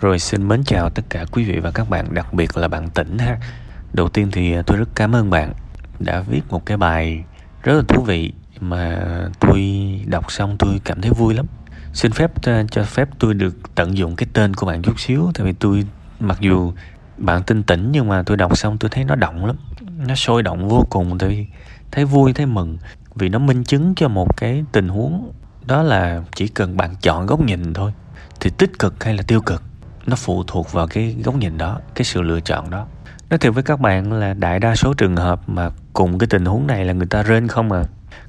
Rồi xin mến chào tất cả quý vị và các bạn, đặc biệt là bạn tỉnh ha. Đầu tiên thì à, tôi rất cảm ơn bạn đã viết một cái bài rất là thú vị mà tôi đọc xong tôi cảm thấy vui lắm. Xin phép à, cho phép tôi được tận dụng cái tên của bạn chút xíu tại vì tôi mặc dù bạn tin tỉnh nhưng mà tôi đọc xong tôi thấy nó động lắm. Nó sôi động vô cùng tôi thấy vui thấy mừng vì nó minh chứng cho một cái tình huống đó là chỉ cần bạn chọn góc nhìn thôi thì tích cực hay là tiêu cực nó phụ thuộc vào cái góc nhìn đó, cái sự lựa chọn đó. Nói thiệt với các bạn là đại đa số trường hợp mà cùng cái tình huống này là người ta rên không à.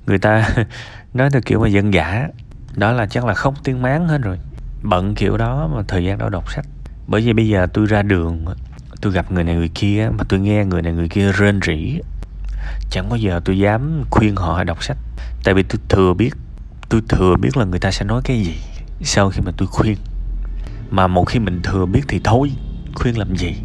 Người ta nói theo kiểu mà dân giả đó là chắc là không tiếng máng hết rồi. Bận kiểu đó mà thời gian đó đọc sách. Bởi vì bây giờ tôi ra đường, tôi gặp người này người kia mà tôi nghe người này người kia rên rỉ. Chẳng bao giờ tôi dám khuyên họ đọc sách. Tại vì tôi thừa biết, tôi thừa biết là người ta sẽ nói cái gì sau khi mà tôi khuyên mà một khi mình thừa biết thì thôi. Khuyên làm gì?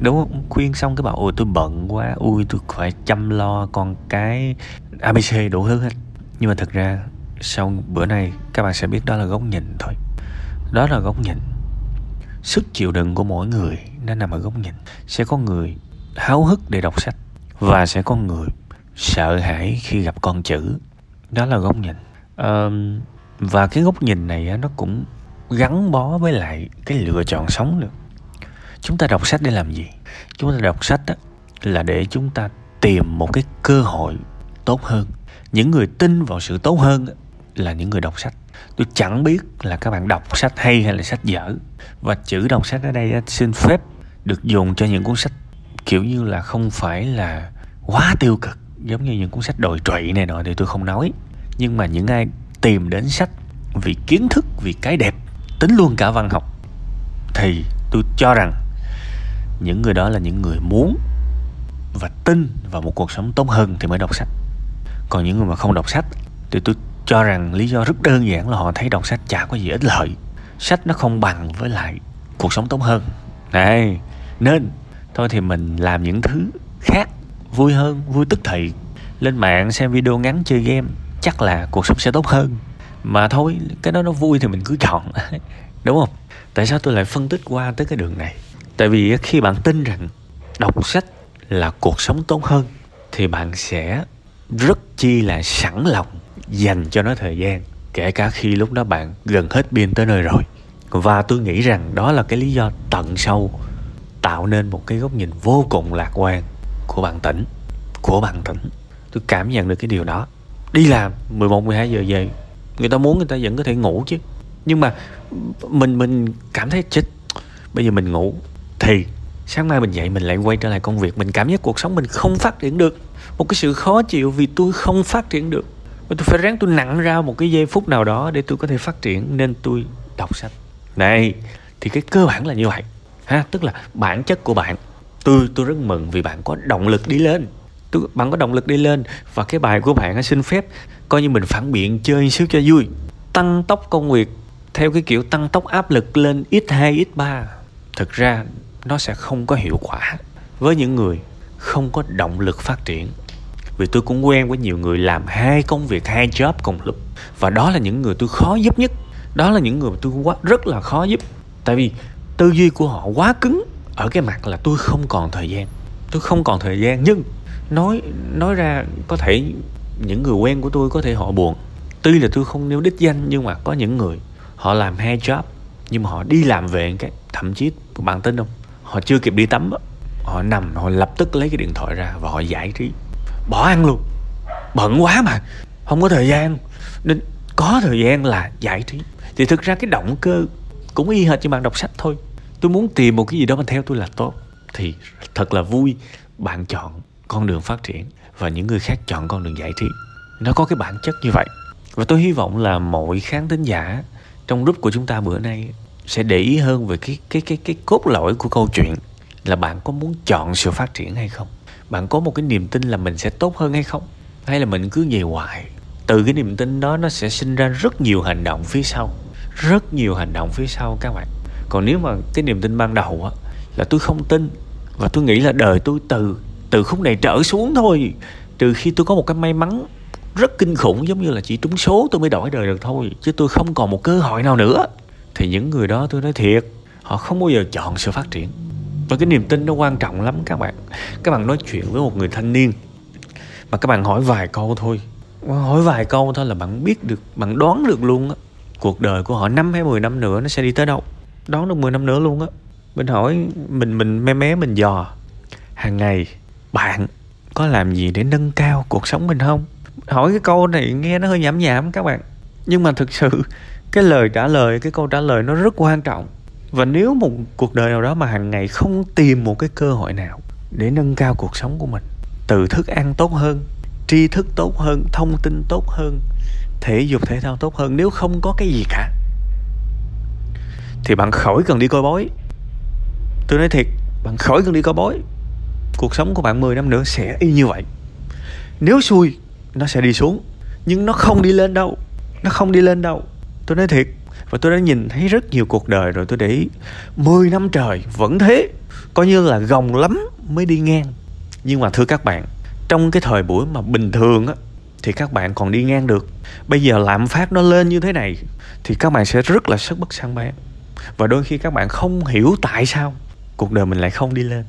Đúng không? Khuyên xong cái bảo ôi tôi bận quá ui tôi phải chăm lo con cái abc đủ thứ hết. Nhưng mà thật ra sau bữa nay các bạn sẽ biết đó là góc nhìn thôi. Đó là góc nhìn. Sức chịu đựng của mỗi người nó nằm ở góc nhìn. Sẽ có người háo hức để đọc sách và sẽ có người sợ hãi khi gặp con chữ. Đó là góc nhìn. À, và cái góc nhìn này nó cũng gắn bó với lại cái lựa chọn sống được. Chúng ta đọc sách để làm gì? Chúng ta đọc sách đó là để chúng ta tìm một cái cơ hội tốt hơn. Những người tin vào sự tốt hơn là những người đọc sách. Tôi chẳng biết là các bạn đọc sách hay hay là sách dở. Và chữ đọc sách ở đây xin phép được dùng cho những cuốn sách kiểu như là không phải là quá tiêu cực, giống như những cuốn sách đồi trụy này nọ thì tôi không nói. Nhưng mà những ai tìm đến sách vì kiến thức, vì cái đẹp tính luôn cả văn học. Thì tôi cho rằng những người đó là những người muốn và tin vào một cuộc sống tốt hơn thì mới đọc sách. Còn những người mà không đọc sách thì tôi cho rằng lý do rất đơn giản là họ thấy đọc sách chả có gì ích lợi. Sách nó không bằng với lại cuộc sống tốt hơn. Này, nên thôi thì mình làm những thứ khác, vui hơn, vui tức thị lên mạng xem video ngắn chơi game, chắc là cuộc sống sẽ tốt hơn mà thôi, cái đó nó vui thì mình cứ chọn. Đúng không? Tại sao tôi lại phân tích qua tới cái đường này? Tại vì khi bạn tin rằng đọc sách là cuộc sống tốt hơn, thì bạn sẽ rất chi là sẵn lòng dành cho nó thời gian, kể cả khi lúc đó bạn gần hết pin tới nơi rồi. Và tôi nghĩ rằng đó là cái lý do tận sâu tạo nên một cái góc nhìn vô cùng lạc quan của bạn tỉnh, của bạn tỉnh. Tôi cảm nhận được cái điều đó. Đi làm 11 12 giờ về người ta muốn người ta vẫn có thể ngủ chứ. Nhưng mà mình mình cảm thấy chết. Bây giờ mình ngủ. Thì sáng mai mình dậy mình lại quay trở lại công việc. Mình cảm giác cuộc sống mình không phát triển được. Một cái sự khó chịu vì tôi không phát triển được. Và tôi phải ráng tôi nặng ra một cái giây phút nào đó để tôi có thể phát triển nên tôi đọc sách. Này, thì cái cơ bản là như vậy. Ha, tức là bản chất của bạn, tôi tôi rất mừng vì bạn có động lực đi lên tôi, bạn có động lực đi lên và cái bài của bạn xin phép coi như mình phản biện chơi xíu cho vui. Tăng tốc công việc theo cái kiểu tăng tốc áp lực lên x2 x3 thực ra nó sẽ không có hiệu quả với những người không có động lực phát triển. Vì tôi cũng quen với nhiều người làm hai công việc hai job cùng lúc. Và đó là những người tôi khó giúp nhất. Đó là những người mà tôi quá rất là khó giúp. Tại vì tư duy của họ quá cứng. Ở cái mặt là tôi không còn thời gian. Tôi không còn thời gian nhưng nói nói ra có thể những người quen của tôi có thể họ buồn. Tuy là tôi không nêu đích danh, nhưng mà có những người họ làm hai job, nhưng mà họ đi làm về cái, thậm chí bạn tin không? Họ chưa kịp đi tắm họ nằm, họ lập tức lấy cái điện thoại ra và họ giải trí. Bỏ ăn luôn. Bận quá mà. Không có thời gian. Nên có thời gian là giải trí. Thì thực ra cái động cơ cũng y hệt như bạn đọc sách thôi. Tôi muốn tìm một cái gì đó mà theo tôi là tốt. Thì thật là vui bạn chọn con đường phát triển và những người khác chọn con đường giải trí. Nó có cái bản chất như vậy. Và tôi hy vọng là mọi khán thính giả trong group của chúng ta bữa nay sẽ để ý hơn về cái cái cái cái cốt lõi của câu chuyện là bạn có muốn chọn sự phát triển hay không? Bạn có một cái niềm tin là mình sẽ tốt hơn hay không? Hay là mình cứ về hoài? Từ cái niềm tin đó nó sẽ sinh ra rất nhiều hành động phía sau. Rất nhiều hành động phía sau các bạn. Còn nếu mà cái niềm tin ban đầu á, là tôi không tin và tôi nghĩ là đời tôi từ từ khúc này trở xuống thôi. Trừ khi tôi có một cái may mắn rất kinh khủng giống như là chỉ trúng số tôi mới đổi đời được thôi, chứ tôi không còn một cơ hội nào nữa. Thì những người đó tôi nói thiệt, họ không bao giờ chọn sự phát triển. Và cái niềm tin nó quan trọng lắm các bạn. Các bạn nói chuyện với một người thanh niên mà các bạn hỏi vài câu thôi. Hỏi vài câu thôi là bạn biết được, bạn đoán được luôn á. Cuộc đời của họ năm hay 10 năm nữa nó sẽ đi tới đâu? Đoán được 10 năm nữa luôn á. Mình hỏi, mình mình, mé mé, mình dò. Hàng ngày bạn có làm gì để nâng cao cuộc sống mình không? Hỏi cái câu này nghe nó hơi nhảm nhảm các bạn. Nhưng mà thực sự, cái lời trả lời, cái câu trả lời nó rất quan trọng. Và nếu một cuộc đời nào đó mà hàng ngày không tìm một cái cơ hội nào để nâng cao cuộc sống của mình, từ thức ăn tốt hơn, tri thức tốt hơn, thông tin tốt hơn, thể dục thể thao tốt hơn, nếu không có cái gì cả, thì bạn khỏi cần đi coi bói. Tôi nói thiệt, bạn khỏi cần đi coi bói cuộc sống của bạn 10 năm nữa sẽ y như vậy. Nếu xui, nó sẽ đi xuống, nhưng nó không đi lên đâu. Nó không đi lên đâu. Tôi nói thiệt, và tôi đã nhìn thấy rất nhiều cuộc đời rồi, tôi để ý. 10 năm trời vẫn thế, coi như là gồng lắm mới đi ngang. Nhưng mà thưa các bạn, trong cái thời buổi mà bình thường á, thì các bạn còn đi ngang được. Bây giờ lạm phát nó lên như thế này, thì các bạn sẽ rất là sức bất sang bán và đôi khi các bạn không hiểu tại sao cuộc đời mình lại không đi lên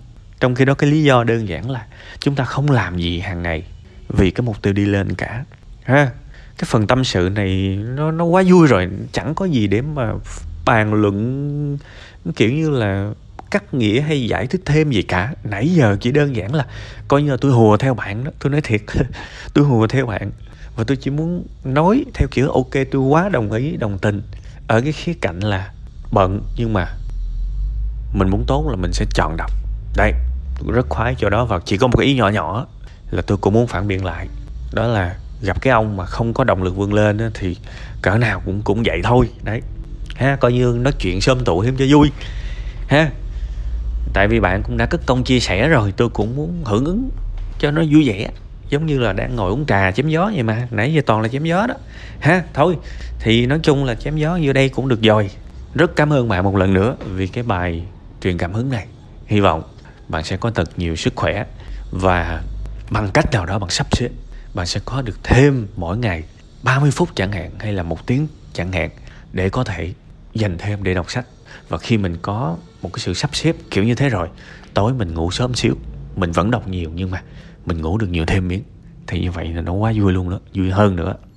trong khi đó cái lý do đơn giản là chúng ta không làm gì hàng ngày vì cái mục tiêu đi lên cả. Ha, cái phần tâm sự này nó nó quá vui rồi. Chẳng có gì để mà bàn luận, kiểu như là, cắt nghĩa hay giải thích thêm gì cả. Nãy giờ chỉ đơn giản là coi như là tôi hùa theo bạn đó. Tôi nói thiệt, tôi hùa theo bạn và tôi chỉ muốn nói theo kiểu, ok, tôi quá đồng ý, đồng tình. Ở cái khía cạnh là bận, nhưng mà mình muốn tốt là mình sẽ chọn đọc. Đây rất khoái cho đó và chỉ có một cái ý nhỏ nhỏ là tôi cũng muốn phản biện lại. Đó là gặp cái ông mà không có động lực vươn lên á, thì cỡ nào cũng cũng vậy thôi đấy. Ha coi như nói chuyện sớm tụ thêm cho vui. Ha tại vì bạn cũng đã cất công chia sẻ rồi tôi cũng muốn hưởng ứng cho nó vui vẻ giống như là đang ngồi uống trà chém gió vậy mà nãy giờ toàn là chém gió đó. Ha thôi thì nói chung là chém gió như đây cũng được rồi. Rất cảm ơn bạn một lần nữa vì cái bài truyền cảm hứng này. Hy vọng bạn sẽ có thật nhiều sức khỏe và bằng cách nào đó bạn sắp xếp, bạn sẽ có được thêm mỗi ngày 30 phút chẳng hạn hay là một tiếng chẳng hạn để có thể dành thêm để đọc sách. Và khi mình có một cái sự sắp xếp kiểu như thế rồi, tối mình ngủ sớm xíu, mình vẫn đọc nhiều nhưng mà mình ngủ được nhiều thêm miếng, thì như vậy là nó quá vui luôn đó, vui hơn nữa.